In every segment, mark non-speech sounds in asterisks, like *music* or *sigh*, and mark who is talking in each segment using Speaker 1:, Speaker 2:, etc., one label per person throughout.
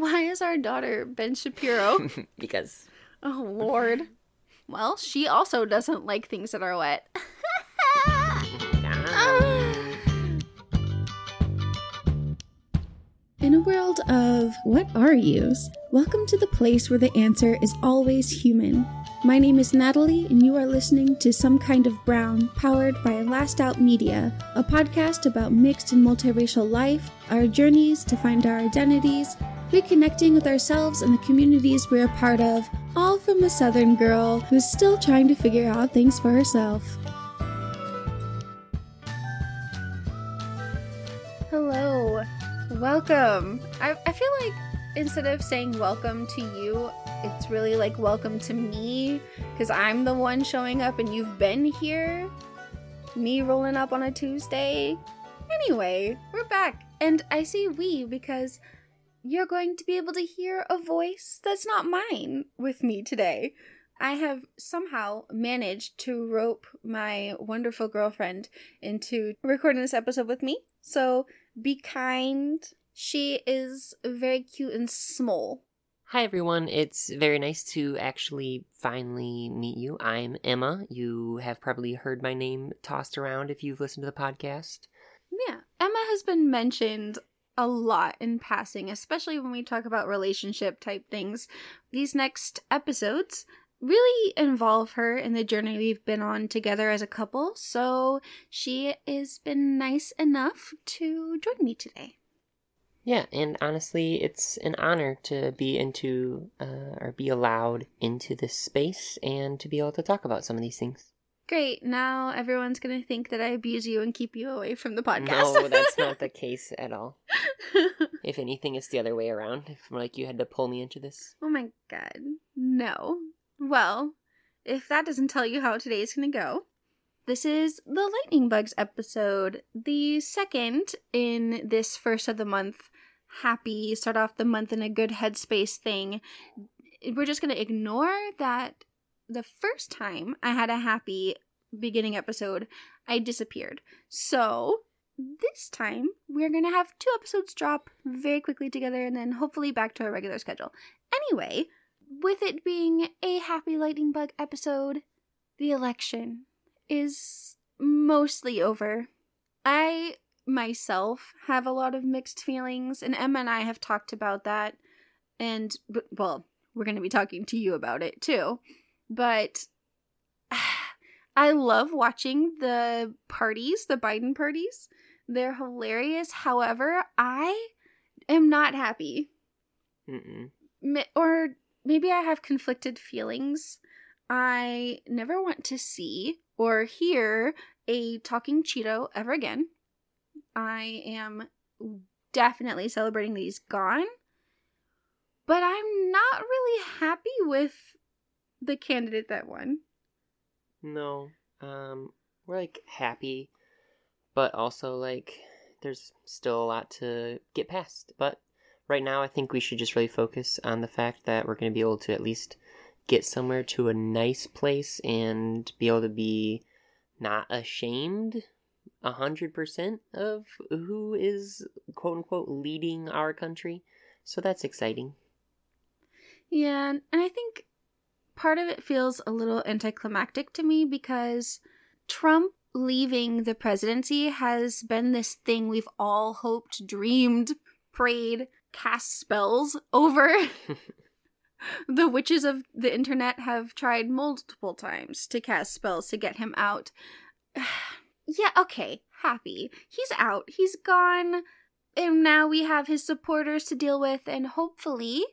Speaker 1: Why is our daughter Ben Shapiro? *laughs*
Speaker 2: because
Speaker 1: oh, Lord. Well, she also doesn't like things that are wet. *laughs*
Speaker 3: In a world of what are yous, welcome to the place where the answer is always human. My name is Natalie, and you are listening to Some Kind of Brown, powered by Last Out Media, a podcast about mixed and multiracial life, our journeys to find our identities, reconnecting with ourselves and the communities we're a part of, all from a Southern girl who's still trying to figure out things for herself.
Speaker 1: Hello. Welcome. I, I feel like instead of saying welcome to you, it's really like welcome to me because I'm the one showing up and you've been here. Me rolling up on a Tuesday. Anyway, we're back. And I say we because you're going to be able to hear a voice that's not mine with me today. I have somehow managed to rope my wonderful girlfriend into recording this episode with me. So be kind. She is very cute and small.
Speaker 2: Hi everyone, it's very nice to actually finally meet you. I'm Emma. You have probably heard my name tossed around if you've listened to the podcast.
Speaker 1: Yeah, Emma has been mentioned a lot in passing, especially when we talk about relationship type things. These next episodes really involve her in the journey we've been on together as a couple, so she has been nice enough to join me today.
Speaker 2: Yeah, and honestly, it's an honor to be into uh, or be allowed into this space and to be able to talk about some of these things.
Speaker 1: Great. Now everyone's going to think that I abuse you and keep you away from the podcast.
Speaker 2: No, that's not the *laughs* case at all. if anything, it's the other way around. If like you had to pull me into this.
Speaker 1: Oh my god. No. Well, if that doesn't tell you how today is going to go, this is the Lightning Bugs episode, the second in this first of the month happy, start off the month in a good headspace thing. We're just going to ignore that the first time I had a happy beginning episode, I disappeared. So this time we're going to have two episodes drop very quickly together and then hopefully back to our regular schedule. Anyway, with it being a happy lightning bug episode, the election is mostly over. I myself have a lot of mixed feelings, and Emma and I have talked about that. And, well, we're going to be talking to you about it too. But *sighs* I love watching the parties, the Biden parties. They're hilarious. However, I am not happy.
Speaker 2: Mm-mm.
Speaker 1: Or maybe I have conflicted feelings. I never want to see or hear a talking Cheeto ever again. I am definitely celebrating these gone. But I'm not really happy with the candidate that won.
Speaker 2: No. Um we're like happy, but also like there's still a lot to get past. But right now I think we should just really focus on the fact that we're going to be able to at least get somewhere to a nice place and be able to be not ashamed a hundred percent of who is quote unquote leading our country. So that's exciting.
Speaker 1: Yeah, and I think part of it feels a little anticlimactic to me because Trump leaving the presidency has been this thing we've all hoped, dreamed, prayed, cast spells over. *laughs* the witches of the internet have tried multiple times to cast spells to get him out. *sighs* yeah, okay, happy. He's out, he's gone, and now we have his supporters to deal with, and hopefully,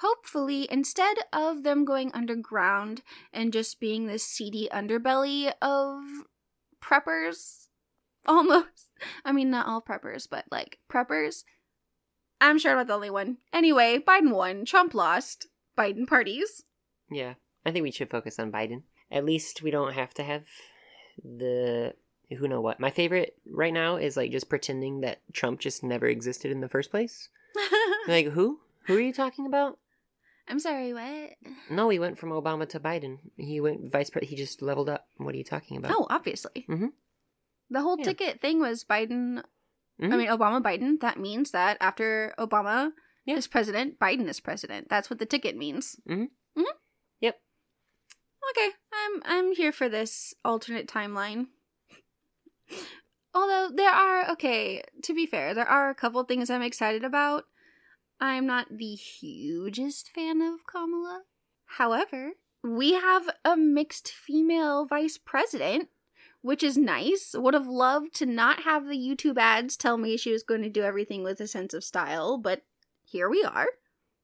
Speaker 1: hopefully, instead of them going underground and just being this seedy underbelly of preppers, *laughs* almost. I mean, not all preppers, but like preppers. I'm sure I'm not the only one. Anyway, Biden won, Trump lost. Biden parties.
Speaker 2: Yeah, I think we should focus on Biden. At least we don't have to have the who know what. My favorite right now is like just pretending that Trump just never existed in the first place. *laughs* like who? Who are you talking about?
Speaker 1: I'm sorry, what?
Speaker 2: No, he went from Obama to Biden. He went vice president. He just leveled up. What are you talking about?
Speaker 1: Oh, obviously.
Speaker 2: Mm-hmm.
Speaker 1: The whole
Speaker 2: Yeah.
Speaker 1: ticket thing was Biden.
Speaker 2: Mhm.
Speaker 1: I mean, Obama Biden. That means that after Obama
Speaker 2: Yeah.
Speaker 1: is president, Biden is president. That's what the ticket means.
Speaker 2: Mhm.
Speaker 1: Mhm.
Speaker 2: Yep.
Speaker 1: Okay, I'm I'm here for this alternate timeline. *laughs* Although there are okay, to be fair, there are a couple things I'm excited about. I'm not the hugest fan of Kamala. However, we have a mixed female vice president, which is nice. Would have loved to not have the YouTube ads tell me she was going to do everything with a sense of style, but here we are.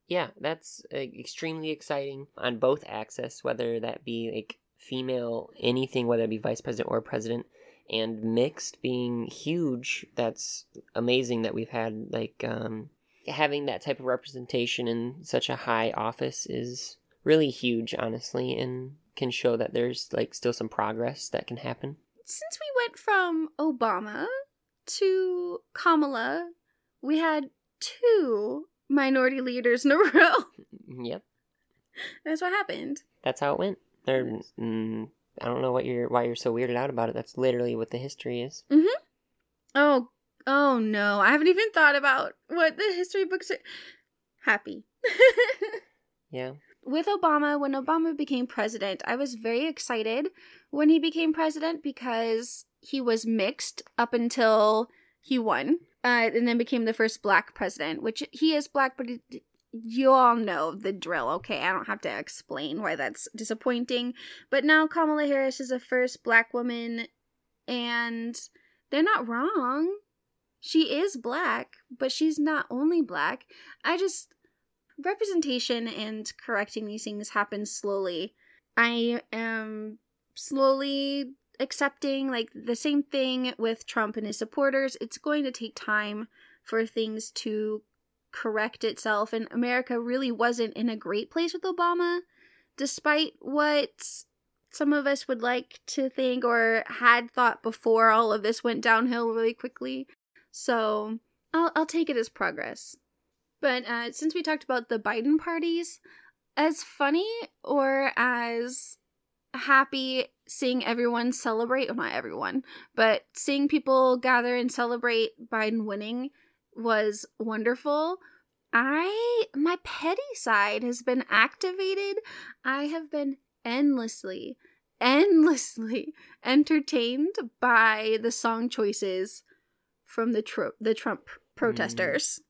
Speaker 2: Yeah, that's uh, extremely exciting on both axes, whether that be like female anything, whether it be vice president or president, and mixed being huge. That's amazing that we've had like um, having that type of representation in such a high office is really huge, honestly, and can show that there's like still some progress that can happen.
Speaker 1: Since we went from Obama to Kamala, we had two minority leaders in a *laughs* row.
Speaker 2: Yep,
Speaker 1: That's what happened.
Speaker 2: that's how it went. There, mm, I don't know what you're why you're so weirded out about it. That's literally what the history is.
Speaker 1: Oh, oh no. I haven't even thought about what the history books are. Happy. *laughs*
Speaker 2: Yeah.
Speaker 1: With Obama, when Obama became president, I was very excited when he became president because he was mixed up until he won, uh, and then became the first black president, which he is black, but it, you all know the drill, okay? I don't have to explain why that's disappointing. But now Kamala Harris is the first black woman, and they're not wrong. She is black, but she's not only black. I just representation and correcting these things happens slowly. I am slowly accepting like the same thing with Trump and his supporters. It's going to take time for things to correct itself and America really wasn't in a great place with Obama despite what some of us would like to think or had thought before all of this went downhill really quickly. So, I'll I'll take it as progress. But uh, since we talked about the Biden parties, as funny or as happy seeing everyone celebrate, well, not everyone, but seeing people gather and celebrate Biden winning was wonderful. I, my petty side has been activated. I have been endlessly, endlessly *laughs* entertained by the song choices from the, the Trump mm. protesters.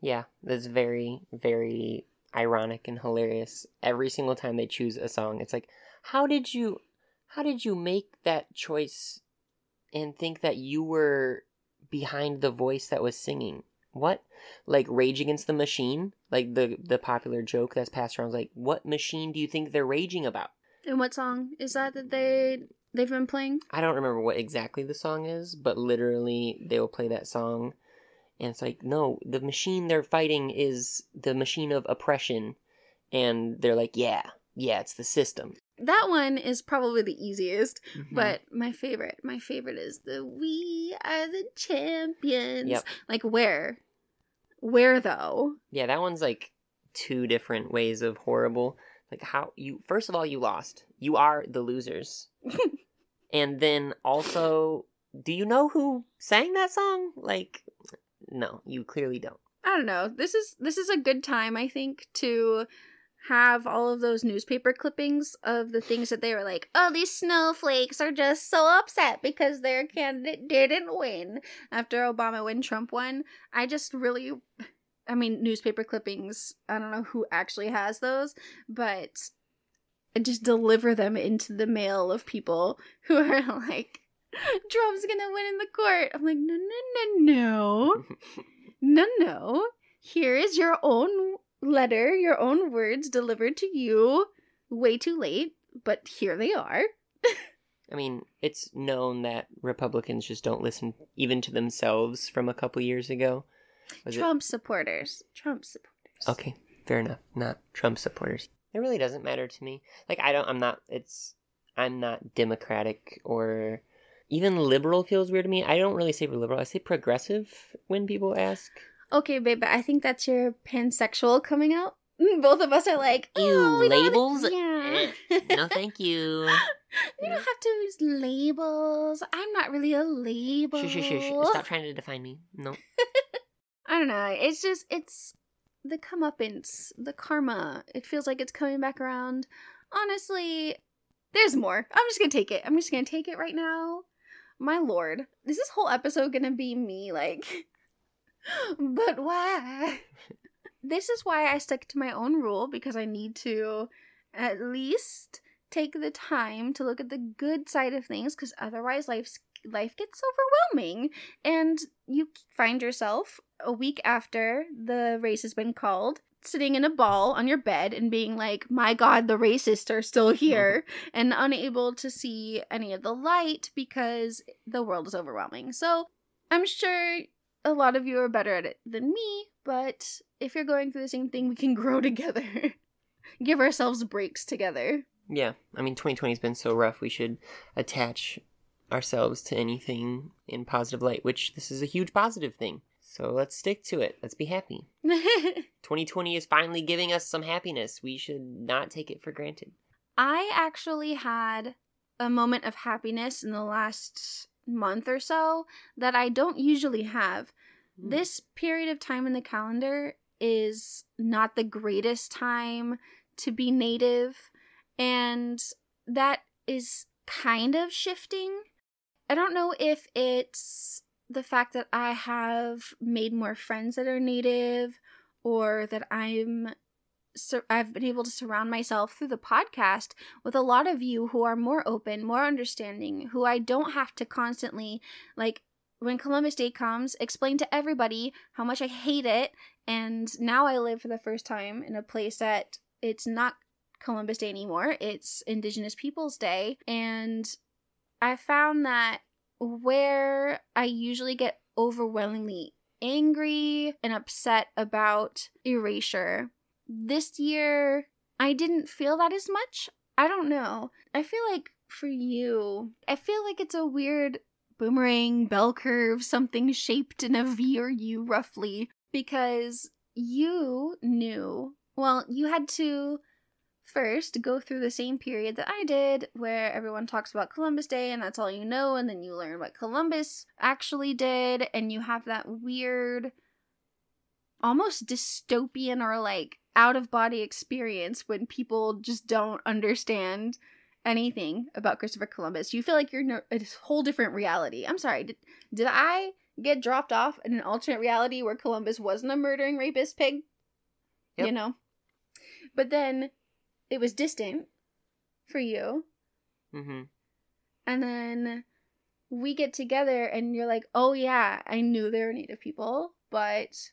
Speaker 2: Yeah, that's very, very ironic and hilarious. Every single time they choose a song, it's like, how did you, how did you make that choice and think that you were behind the voice that was singing? What? Like Rage Against the Machine? Like the the popular joke that's passed around is like, what machine do you think they're raging about?
Speaker 1: And what song is that that they they've been playing?
Speaker 2: I don't remember what exactly the song is, but literally they will play that song and it's like, no, the machine they're fighting is the machine of oppression and they're like, yeah, yeah, it's the system.
Speaker 1: That one is probably the easiest,
Speaker 2: Mhm.
Speaker 1: but my favorite, my favorite is the "We Are the Champions."
Speaker 2: Yep.
Speaker 1: Like where, where though?
Speaker 2: yeah, that one's like two different ways of horrible. Like how you first of all you lost. You are the losers. *laughs* and then also, do you know who sang that song? Like no, you clearly don't.
Speaker 1: I don't know. This is this is a good time, I think, to have all of those newspaper clippings of the things that they were like, oh, these snowflakes are just so upset because their candidate didn't win after Obama when Trump won. I just really, I mean, newspaper clippings, I don't know who actually has those, but I just deliver them into the mail of people who are *laughs* like, Trump's gonna win in the court. I'm like, no, no, no, no. *laughs* No, no. Here is your own letter, your own words delivered to you. Way too late, but here they are.
Speaker 2: I mean, it's known that Republicans just don't listen even to themselves from a couple years ago. Was it-
Speaker 1: Trump supporters. Trump supporters.
Speaker 2: Okay, fair enough. Not Trump supporters. It really doesn't matter to me. Like I don't I'm not it's I'm not democratic or even liberal feels weird to me. I don't really say liberal. I say progressive when people ask.
Speaker 1: Okay, babe, but I think that's your pansexual coming out. Both of us are like, oh,
Speaker 2: labels? *laughs*
Speaker 1: Yeah.
Speaker 2: Eh, no, thank you. *laughs*
Speaker 1: you don't have to use labels. I'm not really a label.
Speaker 2: Shush, shush, shush. Stop trying to define me. No. *laughs*
Speaker 1: I don't know. It's just it's the comeuppance, the karma. It feels like it's coming back around. Honestly, there's more. I'm just gonna take it. I'm just gonna take it right now. My lord, is this whole episode gonna be me like, *laughs* but why? *laughs* this is why I stuck to my own rule because I need to at least take the time to look at the good side of things because otherwise life's life gets overwhelming and you find yourself a week after the race has been called sitting in a ball on your bed and being like my god the racists are still here mm-hmm. and unable to see any of the light because the world is overwhelming. So i'm sure a lot of you are better at it than me but if you're going through the same thing we can *laughs* grow together. Give ourselves breaks together.
Speaker 2: Yeah, I mean, 2020 has been so rough. We should attach ourselves to anything in positive light, which this is a huge positive thing. So let's stick to it. Let's be happy. *laughs* 2020 is finally giving us some happiness. We should not take it for granted.
Speaker 1: I actually had a moment of happiness in the last month or so that I don't usually have.
Speaker 2: Mm.
Speaker 1: This period of time in the calendar is not the greatest time to be native, and that is kind of shifting. I don't know if it's the fact that I have made more friends that are native or that I'm I've been able to surround myself through the podcast with a lot of you who are more open, more understanding, who I don't have to constantly like when Columbus Day comes, explain to everybody how much I hate it and now I live for the first time in a place that it's not Columbus Day anymore. It's Indigenous Peoples Day and I found that where I usually get overwhelmingly angry and upset about erasure, this year I didn't feel that as much. I don't know. I feel like for you, I feel like it's a weird boomerang bell curve, something shaped in a V or U roughly, because you knew, well, you had to first go through the same period that I did, where everyone talks about Columbus Day and that's all you know, and then you learn what Columbus actually did, and you have that weird, almost dystopian or like out of body experience when people just don't understand anything about Christopher Columbus. You feel like you're in a, whole different reality. I'm sorry, did, did I get dropped off in an alternate reality where Columbus wasn't a murdering rapist pig?
Speaker 2: Yep.
Speaker 1: You know? But then it was distant for you.
Speaker 2: Mm-hmm.
Speaker 1: And then we get together and you're like, oh yeah, I knew there were Native people, but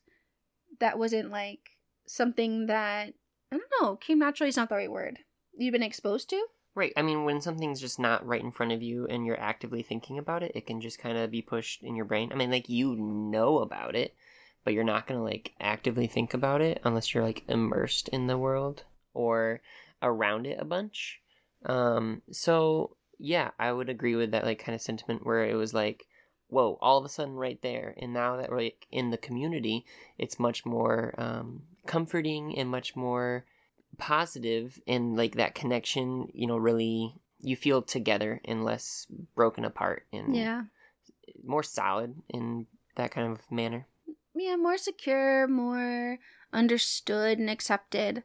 Speaker 1: that wasn't like something that, I don't know, came naturally is not the right word. You've been exposed to?
Speaker 2: Right. I mean, when something's just not right in front of you and you're actively thinking about it, it can just kind of be pushed in your brain. I mean, like, you know about it, but you're not going to, like, actively think about it unless you're, like, immersed in the world or around it a bunch. Um, so, yeah, I would agree with that, like, kind of sentiment where it was like, whoa, all of a sudden right there. And now that we're, like, in the community, it's much more um, comforting and much more positive and like that connection you know really you feel together and less broken apart and
Speaker 1: Yeah.
Speaker 2: more solid in that kind of manner
Speaker 1: Yeah, more secure, more understood and accepted.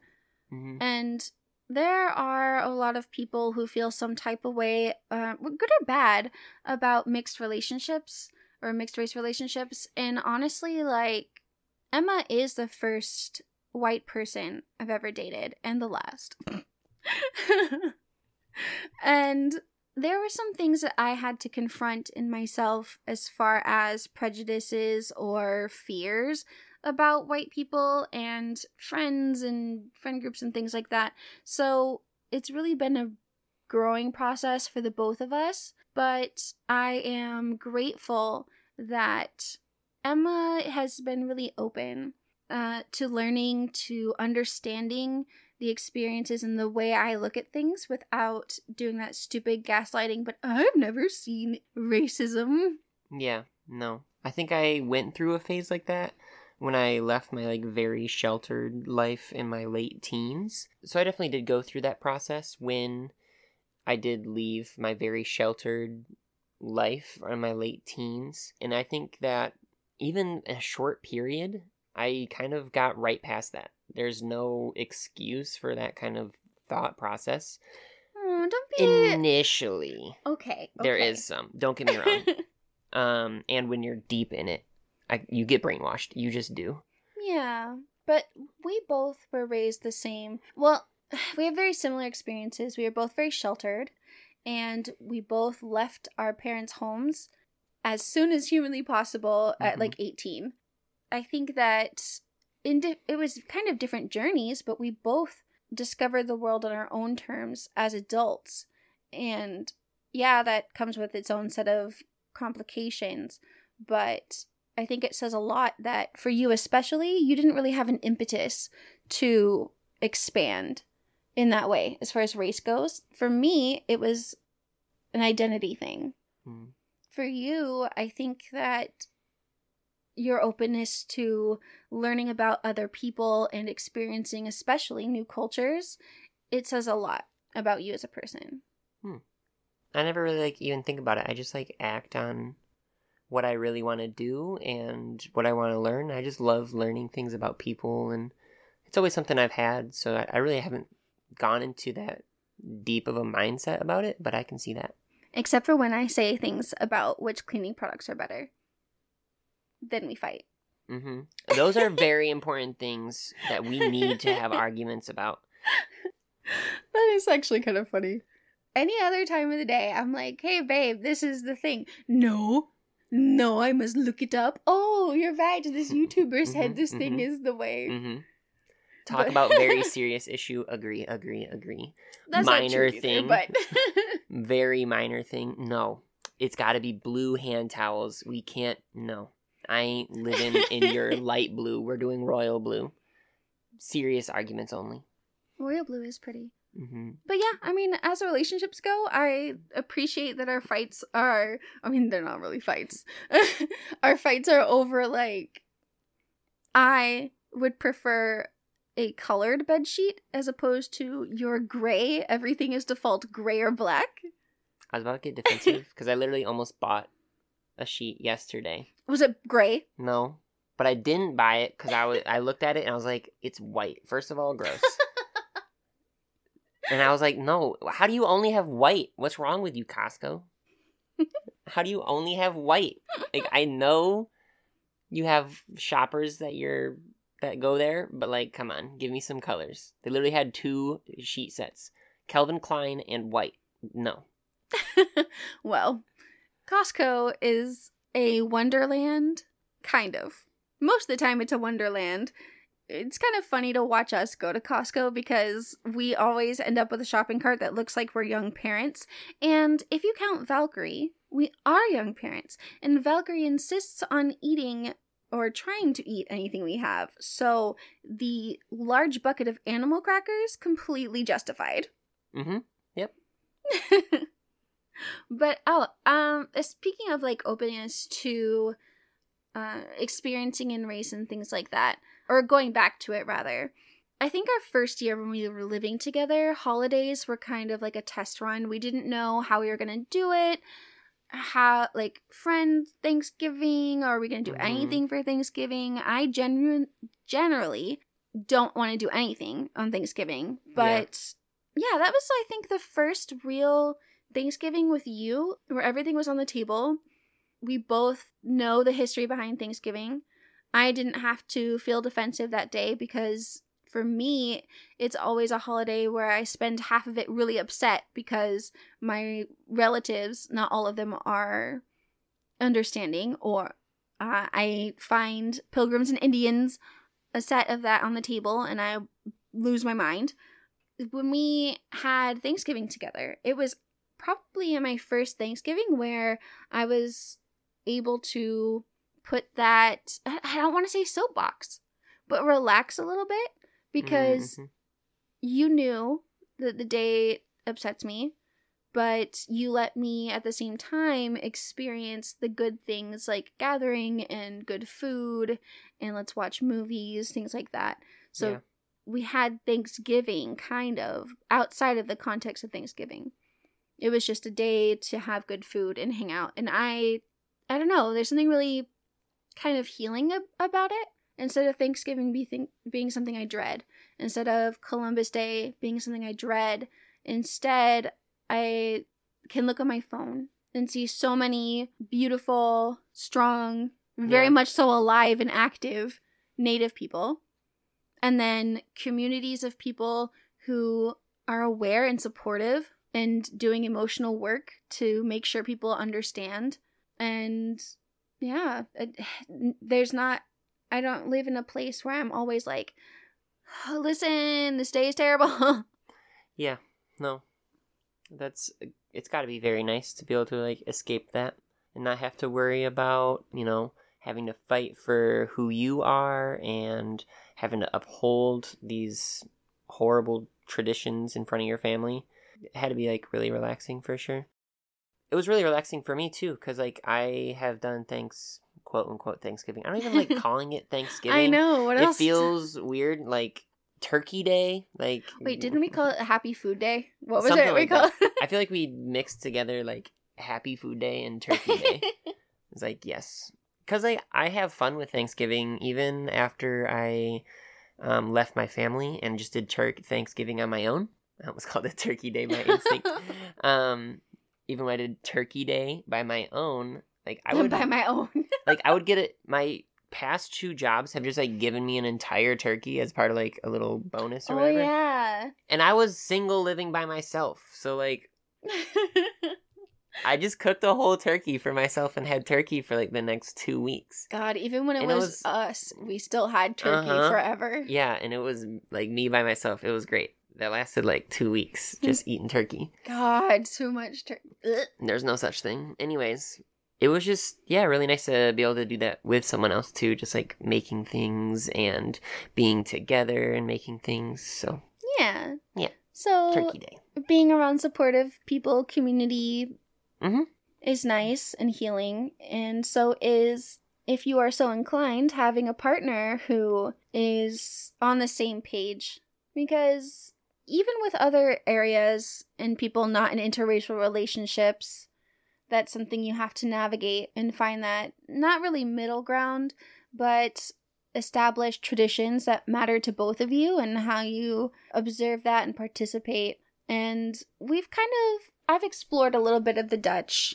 Speaker 2: hmm
Speaker 1: And there are a lot of people who feel some type of way, uh, good or bad, about mixed relationships or mixed race relationships. And honestly, like, Emma is the first white person I've ever dated and the last. *laughs* and there were some things that I had to confront in myself as far as prejudices or fears about white people and friends and friend groups and things like that. So it's really been a growing process for the both of us, but I am grateful that Emma has been really open uh, to learning, to understanding the experiences and the way I look at things without doing that stupid gaslighting. But I've never seen racism.
Speaker 2: yeah no i think i went through a phase like that when i left my like very sheltered life in my late teens so i definitely did go through that process when i did leave my very sheltered life in my late teens and i think that even a short period I kind of got right past that. There's no excuse for that kind of thought process.
Speaker 1: Oh, don't be
Speaker 2: Initially,
Speaker 1: okay.
Speaker 2: there
Speaker 1: okay.
Speaker 2: is some. Don't get me wrong. *laughs* um, and when you're deep in it, I, you get brainwashed. You just do.
Speaker 1: yeah, but we both were raised the same. Well, *sighs* we have very similar experiences. We were both very sheltered, and we both left our parents' homes as soon as humanly possible at
Speaker 2: Mhm.
Speaker 1: like 18. I think that in di- it was kind of different journeys, but we both discovered the world on our own terms as adults. And yeah, that comes with its own set of complications, but I think it says a lot that for you especially, you didn't really have an impetus to expand in that way as far as race goes. For me, it was an identity thing.
Speaker 2: Mm.
Speaker 1: For you, I think that your openness to learning about other people and experiencing especially new cultures, it says a lot about you as a person. Hmm.
Speaker 2: I never really like even think about it. I just like act on what I really want to do and what I want to learn. I just love learning things about people, and it's always something I've had. So I, I really haven't gone into that deep of a mindset about it, but I can see that.
Speaker 1: Except for when I say things about which cleaning products are better. Then we fight.
Speaker 2: Mm-hmm. Those are very important things that we need to have arguments about. *laughs*
Speaker 1: that is actually kind of funny. Any other time of the day, I'm like, hey, babe, this is the thing. No, no, I must look it up. Oh, you're right. This *laughs* YouTuber said
Speaker 2: Mhm,
Speaker 1: this thing
Speaker 2: mhm.
Speaker 1: is the way.
Speaker 2: Talk about very *laughs* serious issue. Agree, agree, agree.
Speaker 1: That's
Speaker 2: minor
Speaker 1: true either,
Speaker 2: thing.
Speaker 1: but *laughs*
Speaker 2: very minor thing. No, it's got to be blue hand towels. We can't. No, I ain't living in your light blue. We're doing royal blue. Serious arguments only.
Speaker 1: royal blue is pretty.
Speaker 2: Hmm
Speaker 1: But yeah, I mean, as relationships go, I appreciate that our fights are. I mean, they're not really fights. *laughs* our fights are over like. I would prefer a colored bed sheet as opposed to your gray. Everything is default gray or black.
Speaker 2: I was about to get *laughs* defensive because I literally almost bought a sheet yesterday.
Speaker 1: Was it gray?
Speaker 2: No, but I didn't buy it because I was. I looked at it and I was like, "It's white." First of all, gross. And I was like, "No, how do you only have white? What's wrong with you, Costco? *laughs* how do you only have white? Like, I know you have shoppers that you're that go there, but like, come on, give me some colors. They literally had two sheet sets, Calvin Klein and white. No, *laughs*
Speaker 1: well, Costco is a wonderland, kind of. Most of the time, it's a wonderland. It's kind of funny to watch us go to Costco because we always end up with a shopping cart that looks like we're young parents. And if you count Valkyrie, we are young parents. And Valkyrie insists on eating or trying to eat anything we have. So the large bucket of animal crackers, completely justified.
Speaker 2: mm-hmm. Yep. *laughs*
Speaker 1: but oh, um, speaking of like openness to uh, experiencing in race and things like that, or going back to it rather. I think our first year when we were living together, holidays were kind of like a test run. We didn't know how we were gonna do it. How like friend Thanksgiving, or are we gonna do
Speaker 2: Mhm.
Speaker 1: anything for Thanksgiving? I genuine generally don't want to do anything on Thanksgiving, but yeah, that was I think the first real Thanksgiving with you where everything was on the table. We both know the history behind Thanksgiving. I didn't have to feel defensive that day because for me, it's always a holiday where I spend half of it really upset because my relatives, not all of them are understanding, or uh, I find Pilgrims and Indians, a set of that on the table, and I lose my mind when we had Thanksgiving together, it was probably my first Thanksgiving where I was able to put that I don't want to say soapbox, but relax a little bit because
Speaker 2: Mhm.
Speaker 1: you knew that the day upsets me, but you let me at the same time experience the good things like gathering and good food and let's watch movies, things like that. So
Speaker 2: Yeah.
Speaker 1: we had Thanksgiving kind of outside of the context of Thanksgiving. It was just a day to have good food and hang out. And I I don't know, there's something really kind of healing ab- about it. instead of Thanksgiving be think- being something I dread, instead of Columbus Day being something I dread, instead I can look at my phone and see so many beautiful, strong, very
Speaker 2: Yeah.
Speaker 1: much so alive and active native people. And then communities of people who are aware and supportive and doing emotional work to make sure people understand. And yeah, it, *sighs* there's not, I don't live in a place where I'm always like, "Oh, listen, this day is terrible. *laughs*
Speaker 2: Yeah, no. That's it's got to be very nice to be able to like escape that and not have to worry about, you know, having to fight for who you are and having to uphold these horrible traditions in front of your family. It had to be like really relaxing for sure. It was really relaxing for me too cuz like I have done thanks quote unquote Thanksgiving. I don't even like *laughs* calling it Thanksgiving.
Speaker 1: I know. What
Speaker 2: it
Speaker 1: else?
Speaker 2: feels weird like Turkey Day, like
Speaker 1: Wait, didn't we call it a Happy Food Day? What was it?
Speaker 2: like
Speaker 1: we called
Speaker 2: I feel like we mixed together like Happy Food Day and Turkey Day. *laughs* It's like yes, because I I have fun with Thanksgiving even after I um, left my family and just did Turk Thanksgiving on my own. I almost called it Turkey Day by instinct. *laughs* um, even when I did Turkey Day by my own, like I *laughs* would
Speaker 1: by my own. *laughs*
Speaker 2: like I would get it. My past two jobs have just like given me an entire turkey as part of like a little bonus or
Speaker 1: oh
Speaker 2: whatever.
Speaker 1: yeah.
Speaker 2: And I was single living by myself, so like *laughs* I just cooked a whole turkey for myself and had turkey for like the next two weeks.
Speaker 1: God, even when it
Speaker 2: And it
Speaker 1: was,
Speaker 2: was-
Speaker 1: us, we still had turkey
Speaker 2: Uh-huh.
Speaker 1: forever.
Speaker 2: Yeah, and it was like me by myself. It was great. That lasted like two weeks, just eating turkey.
Speaker 1: God, so much turkey.
Speaker 2: There's no such thing. Anyways, it was just, yeah, really nice to be able to do that with someone else too, just like making things and being together and making things. So,
Speaker 1: Yeah.
Speaker 2: Yeah.
Speaker 1: So
Speaker 2: Turkey Day.
Speaker 1: being around supportive people, community
Speaker 2: Mhm.
Speaker 1: is nice and healing, and so is if you are so inclined having a partner who is on the same page because even with other areas and people not in interracial relationships that's something you have to navigate and find that not really middle ground but establish traditions that matter to both of you and how you observe that and participate and we've kind of i've explored a little bit of the dutch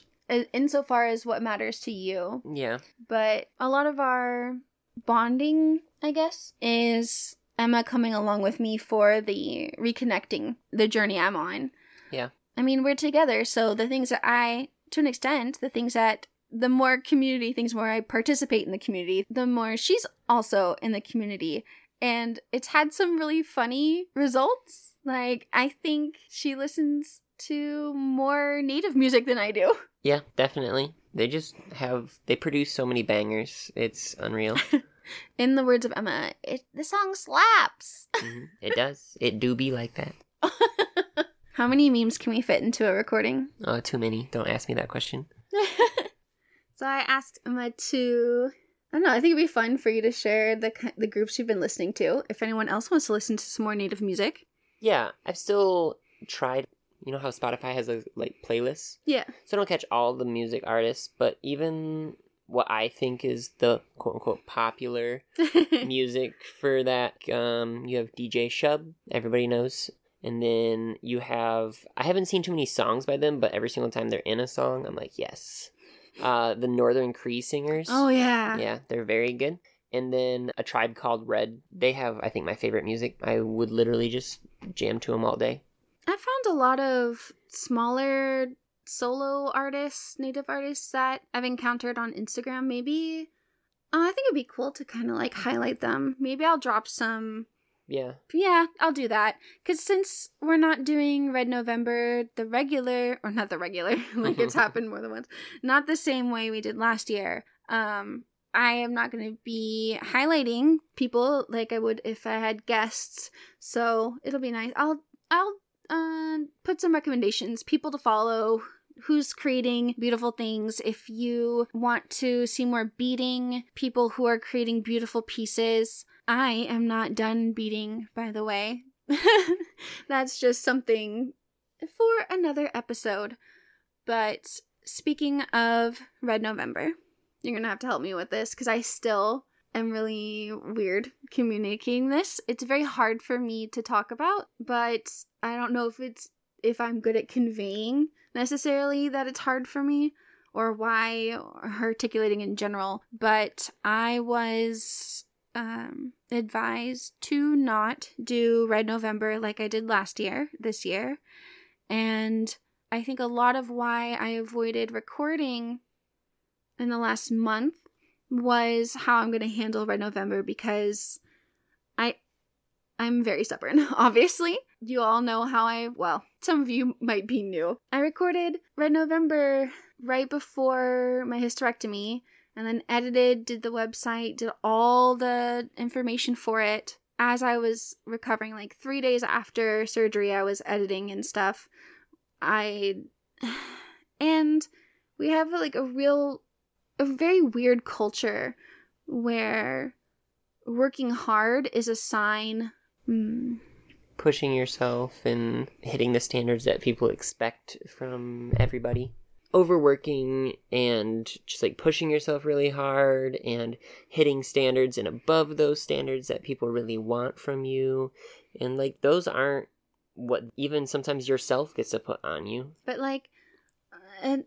Speaker 1: insofar as what matters to you
Speaker 2: Yeah.
Speaker 1: but a lot of our bonding, I guess, is Emma coming along with me for the reconnecting, the journey I'm on.
Speaker 2: Yeah.
Speaker 1: I mean, we're together, so the things that I, to an extent, the things that the more community things, more I participate in the community, the more she's also in the community. And it's had some really funny results. Like, I think she listens to more native music than I do.
Speaker 2: Yeah, definitely. They just have, they produce so many bangers. It's unreal. *laughs*
Speaker 1: In the words of Emma, it, the song slaps.
Speaker 2: Mhm. It does. It do be like that. *laughs*
Speaker 1: How many memes can we fit into a recording?
Speaker 2: Oh, too many. Don't ask me that question. *laughs*
Speaker 1: so I asked Emma to. I don't know. I think it'd be fun for you to share the the groups you've been listening to. If anyone else wants to listen to some more native music,
Speaker 2: Yeah, I've still tried. You know how Spotify has a like playlists,
Speaker 1: yeah,
Speaker 2: so I don't catch all the music artists, but even what I think is the quote unquote popular *laughs* music for that, um, you have DJ Shub. Everybody knows. And then you have I haven't seen too many songs by them, but every single time they're in a song, I'm like, yes. Uh, the Northern Cree singers.
Speaker 1: oh yeah,
Speaker 2: Yeah, they're very good. And then a tribe called Red. They have, I think, my favorite music. I would literally just jam to them all day.
Speaker 1: I found a lot of smaller solo artists, native artists that I've encountered on Instagram. Maybe uh, I think it'd be cool to kind of like highlight them. Maybe I'll drop some
Speaker 2: Yeah,
Speaker 1: Yeah, I'll do that. Because since we're not doing Red November the regular, or not the regular, *laughs* like it's *laughs* happened more than once, not the same way we did last year, um, I am not going to be highlighting people like I would if I had guests. So it'll be nice. I'll, I'll, uh, put some recommendations, people to follow, who's creating beautiful things. If you want to see more beading, people who are creating beautiful pieces. I am not done beading, by the way. *laughs* That's just something for another episode. But speaking of Red November, you're gonna have to help me with this because I still am really weird communicating this. It's very hard for me to talk about, but I don't know if it's if I'm good at conveying necessarily that it's hard for me or why or articulating in general, but I was um, advised to not do Red November like I did last year, this year. And I think a lot of why I avoided recording in the last month was how I'm going to handle Red November because I I'm very stubborn, *laughs* obviously. You all know how I, well, some of you might be new. I recorded Red November right before my hysterectomy and then edited, did the website, did all the information for it. As I was recovering, like three days after surgery, I was editing and stuff. I. *sighs* And we have like a real, a very weird culture where working hard is a sign. Hmm,
Speaker 2: Pushing yourself and hitting the standards that people expect from everybody. Overworking and just like pushing yourself really hard and hitting standards and above those standards that people really want from you. And like those aren't what even sometimes yourself gets to put on you.
Speaker 1: but like uh, and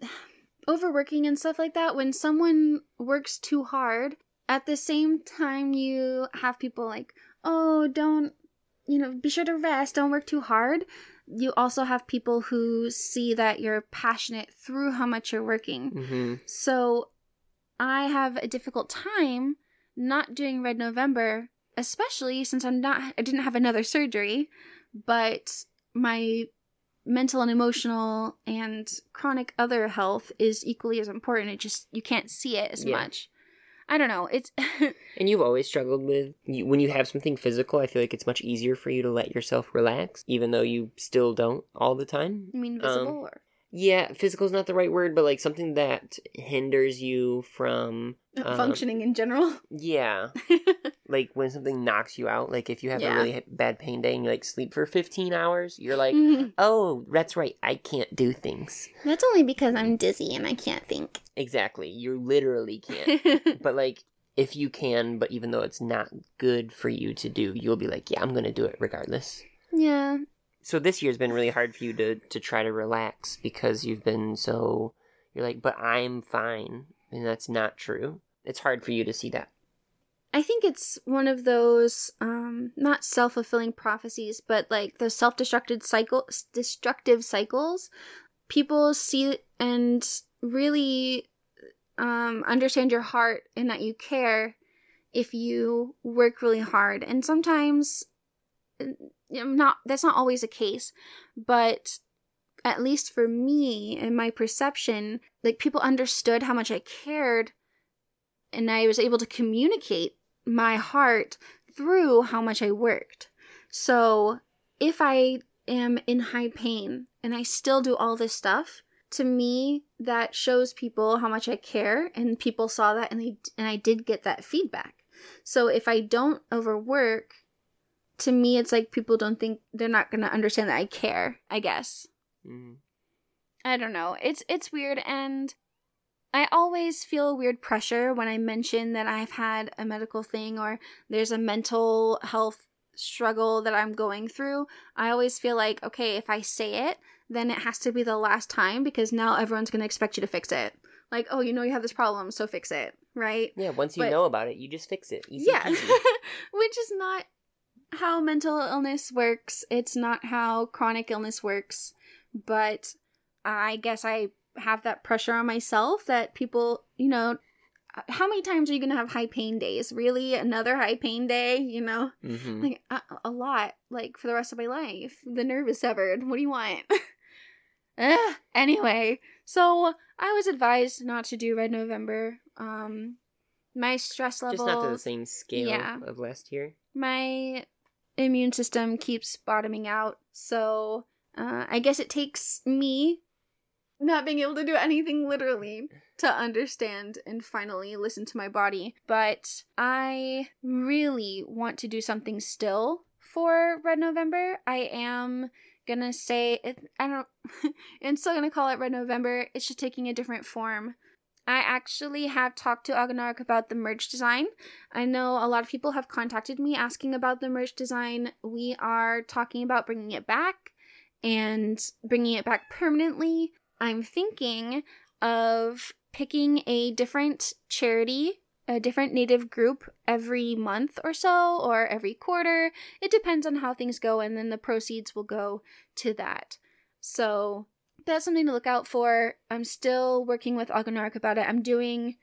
Speaker 1: overworking and stuff like that when someone works too hard at the same time you have people like oh don't you know be sure to rest don't work too hard. You also have people who see that you're passionate through how much you're working.
Speaker 2: Hmm
Speaker 1: so I have a difficult time not doing Red November, especially since I'm not I didn't have another surgery, but my mental and emotional and chronic other health is equally as important. It just you can't see it as
Speaker 2: Yeah.
Speaker 1: much. I don't know. It's *laughs*
Speaker 2: And you've always struggled with you, when you have something physical. I feel like it's much easier for you to let yourself relax, even though you still don't all the time.
Speaker 1: I mean visible
Speaker 2: Um,
Speaker 1: or
Speaker 2: Yeah, physical is not the right word, but like something that hinders you from um,
Speaker 1: functioning in general. *laughs*
Speaker 2: Yeah, like when something knocks you out. Like if you have
Speaker 1: Yeah.
Speaker 2: a really bad pain day and you like sleep for fifteen hours, you're like,
Speaker 1: Mhm. *laughs*
Speaker 2: oh, that's right, I can't do things.
Speaker 1: That's only because I'm dizzy and I can't think.
Speaker 2: Exactly, you literally can't. *laughs* but like if you can, but even though it's not good for you to do, you'll be like, yeah, I'm gonna do it regardless.
Speaker 1: yeah.
Speaker 2: So this year's been really hard for you to to try to relax because you've been so you're like but i'm fine and that's not true it's hard for you to see that
Speaker 1: I think it's one of those um not self-fulfilling prophecies, but like those self-destructive cycle destructive cycles. People see and really um understand your heart and that you care if you work really hard. And sometimes not that's not always the case, but at least for me and my perception, like people understood how much I cared and I was able to communicate my heart through how much I worked. So if I am in high pain and I still do all this stuff, to me that shows people how much I care and people saw that and they and I did get that feedback. So if I don't overwork, to me it's like people don't think they're not going to understand that I care, I guess.
Speaker 2: mm.
Speaker 1: I don't know. It's it's weird and I always feel weird pressure when I mention that I've had a medical thing or there's a mental health struggle that I'm going through. I always feel like, okay, if I say it, then it has to be the last time because now everyone's going to expect you to fix it. Like, oh, you know you have this problem, so fix it, right?
Speaker 2: yeah once you
Speaker 1: But-
Speaker 2: know about it you just fix it Easy
Speaker 1: yeah. *laughs* Which is not how mental illness works. It's not how chronic illness works. But I guess I have that pressure on myself that people, you know, how many times are you going to have high pain days? Really? Another high pain day? You know?
Speaker 2: Mhm.
Speaker 1: Like, a, a lot. Like, for the rest of my life. The nerve is severed. What do you want? Ugh. *laughs* Anyway, so I was advised not to do Red November. Um, my stress levels
Speaker 2: just not to the same scale
Speaker 1: Yeah.
Speaker 2: of last year
Speaker 1: my immune system keeps bottoming out. So uh, I guess it takes me not being able to do anything literally to understand and finally listen to my body. But I really want to do something still for Red November. I am gonna say it, I don't. *laughs* I'm still gonna call it Red November. It's just taking a different form. I actually have talked to Agonark about the merch design. I know a lot of people have contacted me asking about the merch design. We are talking about bringing it back and bringing it back permanently. I'm thinking of picking a different charity, a different native group every month or so, or every quarter. It depends on how things go, and then the proceeds will go to that. So that's something to look out for. I'm still working with Agonark about it. I'm doing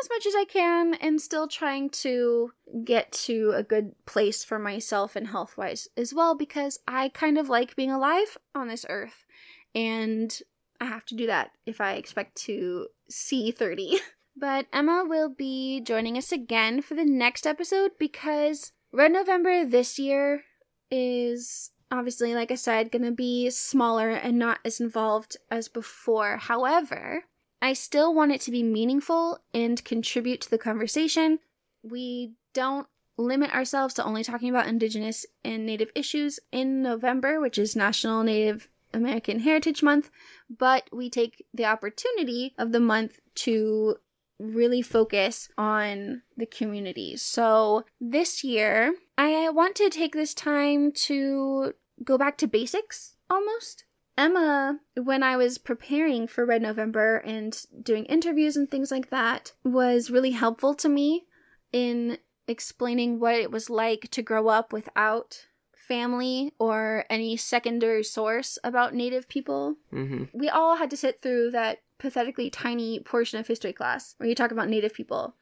Speaker 1: as much as I can and still trying to get to a good place for myself and health wise as well because I kind of like being alive on this earth. And I have to do that if I expect to see 30. *laughs* But Emma will be joining us again for the next episode because Red November this year is obviously, like I said, going to be smaller and not as involved as before. However, I still want it to be meaningful and contribute to the conversation. We don't limit ourselves to only talking about Indigenous and Native issues in November, which is National Native American Heritage Month, but we take the opportunity of the month to really focus on the community. So this year, I want to take this time to go back to basics almost. Emma, when I was preparing for Red November and doing interviews and things like that, was really helpful to me in explaining what it was like to grow up without family or any secondary source about Native people.
Speaker 2: Mm-hmm.
Speaker 1: We all had to sit through that pathetically tiny portion of history class where you talk about Native people,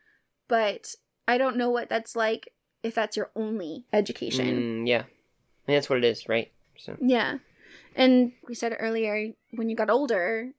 Speaker 1: but I don't know what that's like if that's your only education.
Speaker 2: Mm, yeah. I mean, that's what it is, right? So
Speaker 1: Yeah. And we said earlier, when you got older,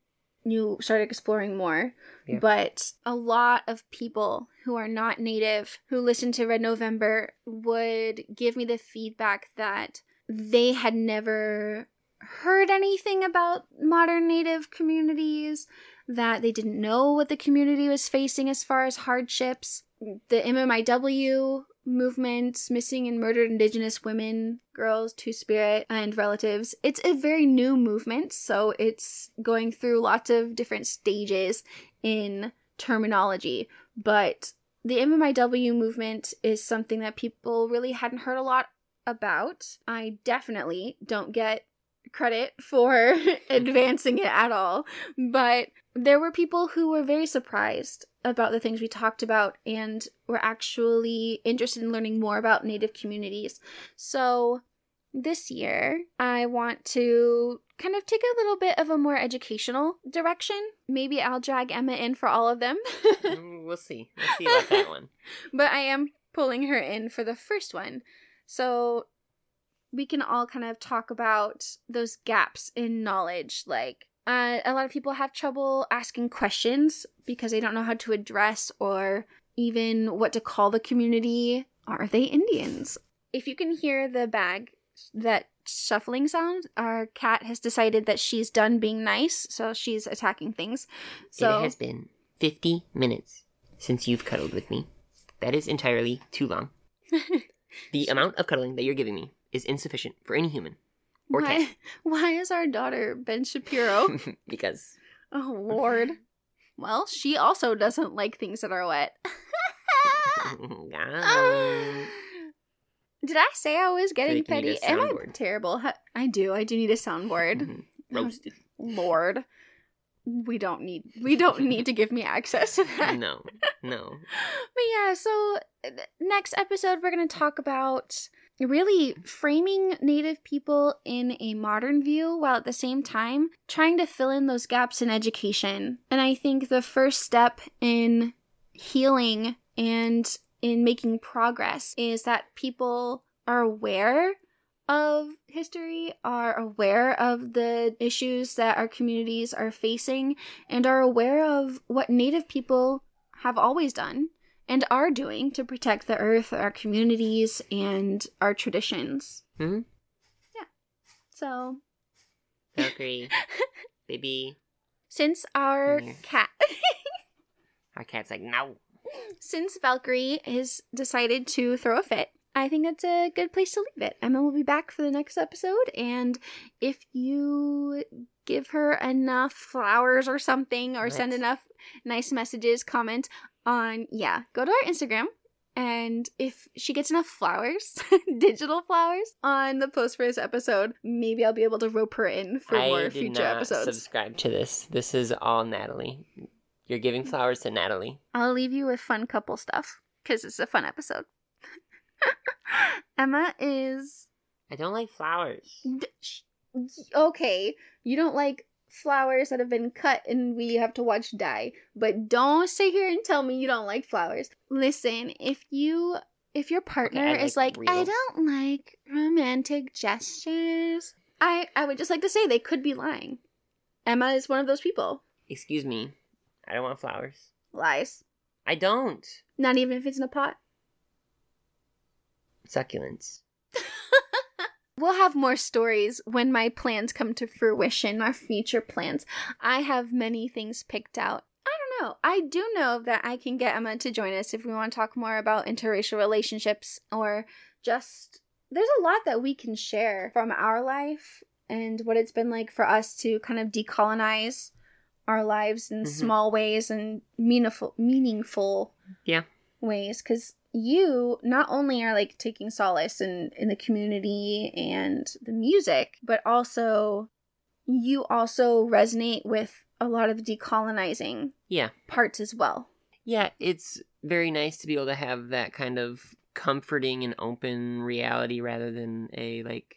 Speaker 1: you started exploring more.
Speaker 2: Yeah.
Speaker 1: But a lot of people who are not native who listen to Red November would give me the feedback that they had never heard anything about modern native communities, that they didn't know what the community was facing as far as hardships. The MMIW movement, missing and murdered indigenous women, girls, two spirit, and relatives. It's a very new movement, so it's going through lots of different stages in terminology. But the MMIW movement is something that people really hadn't heard a lot about. I definitely don't get credit for *laughs* advancing it at all, but there were people who were very surprised about the things we talked about and were actually interested in learning more about Native communities. So this year, I want to kind of take a little bit of a more educational direction. Maybe I'll drag Emma in for all of them. *laughs*
Speaker 2: We'll see. We'll see about that one. *laughs*
Speaker 1: but I am pulling her in for the first one. So we can all kind of talk about those gaps in knowledge. Like, uh, a lot of people have trouble asking questions because they don't know how to address or even what to call the community. Are they Indians? If you can hear the bag, that shuffling sound, our cat has decided that she's done being nice, so she's attacking things. So
Speaker 2: It has been 50 minutes since you've cuddled with me. That is entirely too long. *laughs* the amount of cuddling that you're giving me is insufficient for any human or
Speaker 1: why, *laughs* why is our daughter Ben Shapiro? *laughs*
Speaker 2: because
Speaker 1: Oh lord. Well, she also doesn't like things that are wet. *laughs*
Speaker 2: Um,
Speaker 1: Did I say I was getting petty? Am I terrible? I do. I do need a soundboard.
Speaker 2: roasted.
Speaker 1: Lord. We don't need we don't need to give me access to that.
Speaker 2: no, no.
Speaker 1: But yeah, so uh, next episode we're going to talk about really framing native people in a modern view while at the same time trying to fill in those gaps in education. And I think the first step in healing and in making progress is that people are aware of history, are aware of the issues that our communities are facing, and are aware of what Native people have always done and are doing to protect the earth, our communities, and our traditions.
Speaker 2: Hmm?
Speaker 1: So,
Speaker 2: Valkyrie, *laughs* baby.
Speaker 1: since our cat, *laughs*
Speaker 2: Our cat's like, no.
Speaker 1: since Valkyrie has decided to throw a fit, I think that's a good place to leave it. Emma will be back for the next episode, and if you give her enough flowers or something, or send enough nice messages, comment on, yeah, go to our Instagram. And if she gets enough flowers, *laughs* digital flowers, on the post for this episode, maybe I'll be able to rope her in for
Speaker 2: I
Speaker 1: more
Speaker 2: did
Speaker 1: future
Speaker 2: not
Speaker 1: episodes.
Speaker 2: subscribe to this. This is all Natalie. You're giving mm. flowers to Natalie.
Speaker 1: I'll leave you with fun couple stuff because it's a fun episode. *laughs* Emma is
Speaker 2: I don't like flowers.
Speaker 1: D- sh- okay, you don't like flowers that have been cut and we have to watch die, but don't sit here and tell me you don't like flowers. Listen, if you if your partner
Speaker 2: I
Speaker 1: is
Speaker 2: like
Speaker 1: like, I don't like romantic gestures, I I would just like to say they could be lying. Emma is one of those people.
Speaker 2: Excuse me. I don't want flowers.
Speaker 1: Lies.
Speaker 2: I don't.
Speaker 1: Not even if it's in a pot.
Speaker 2: Succulents.
Speaker 1: We'll have more stories when my plans come to fruition, our future plans. I have many things picked out. I don't know. I do know that I can get Emma to join us if we want to talk more about interracial relationships or just. There's a lot that we can share from our life and what it's been like for us to kind of decolonize our lives in
Speaker 2: Mhm.
Speaker 1: small ways and meaningful, meaningful
Speaker 2: Yeah.
Speaker 1: ways because you not only are like taking solace in in the community and the music but also you also resonate with a lot of the decolonizing
Speaker 2: Yeah.
Speaker 1: parts as well
Speaker 2: Yeah, it's very nice to be able to have that kind of comforting and open reality rather than a like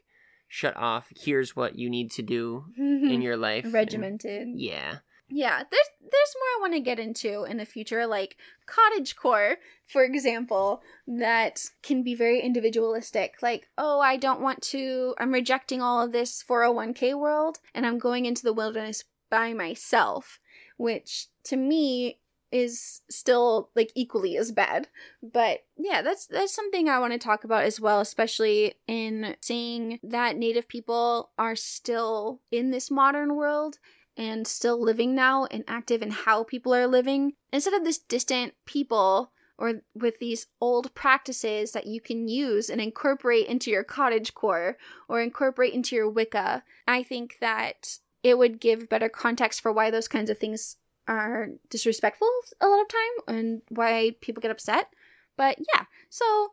Speaker 2: shut off, here's what you need to do in *laughs* your life. and-
Speaker 1: regimented
Speaker 2: yeah.
Speaker 1: Yeah there's there's more i want to get into in the future like cottage core for example that can be very individualistic like oh i don't want to i'm rejecting all of this 401k world and i'm going into the wilderness by myself which to me is still like equally as bad. But yeah that's that's something i want to talk about as well especially in seeing that native people are still in this modern world and still living now and active in how people are living instead of this distant people or with these old practices that you can use and incorporate into your cottage core or incorporate into your wicca i think that it would give better context for why those kinds of things are disrespectful a lot of time and why people get upset but yeah so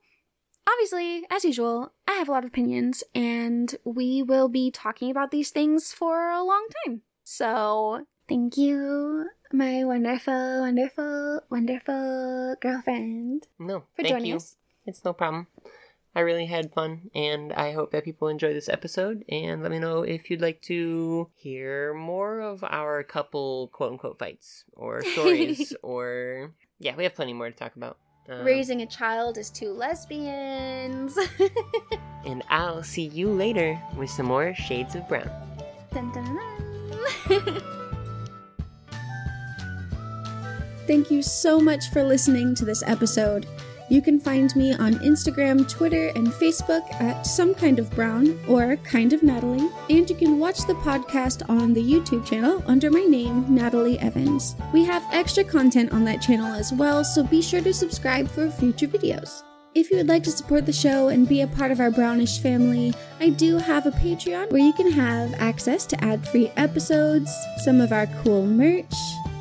Speaker 1: obviously, as usual, I have a lot of opinions, and we will be talking about these things for a long time. So, thank you, my wonderful, wonderful, wonderful girlfriend,
Speaker 2: No,
Speaker 1: for
Speaker 2: thank
Speaker 1: joining
Speaker 2: you.
Speaker 1: us.
Speaker 2: It's no problem. I really had fun, and I hope that people enjoy this episode. And let me know if you'd like to hear more of our couple quote unquote fights or stories, *laughs* or yeah, we have plenty more to talk about. Um,
Speaker 1: Raising a child is two lesbians. *laughs*
Speaker 2: and I'll see you later with some more Shades of Brown.
Speaker 1: Dun, dun, dun. *laughs*
Speaker 3: Thank you so much for listening to this episode. You can find me on Instagram, Twitter, and Facebook at Some Kind of Brown or Kind of Natalie, and you can watch the podcast on the YouTube channel under my name, Natalie Evans. We have extra content on that channel as well, so be sure to subscribe for future videos. If you would like to support the show and be a part of our Brownish family, I do have a Patreon where you can have access to ad free episodes, some of our cool merch,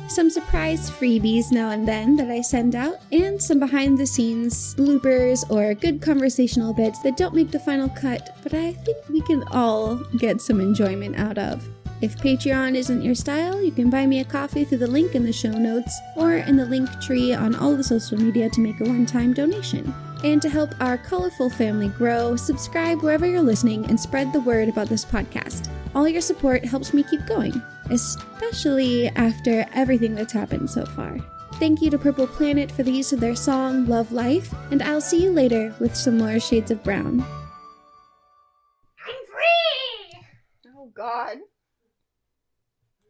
Speaker 3: some surprise freebies now and then that I send out, and some behind the scenes bloopers or good conversational bits that don't make the final cut, but I think we can all get some enjoyment out of. If Patreon isn't your style, you can buy me a coffee through the link in the show notes or in the link tree on all the social media to make a one time donation. And to help our colorful family grow, subscribe wherever you're listening and spread the word about this podcast. All your support helps me keep going, especially after everything that's happened so far. Thank you to Purple Planet for the use of their song Love Life, and I'll see you later with some more Shades of Brown. I'm free!
Speaker 1: Oh, God.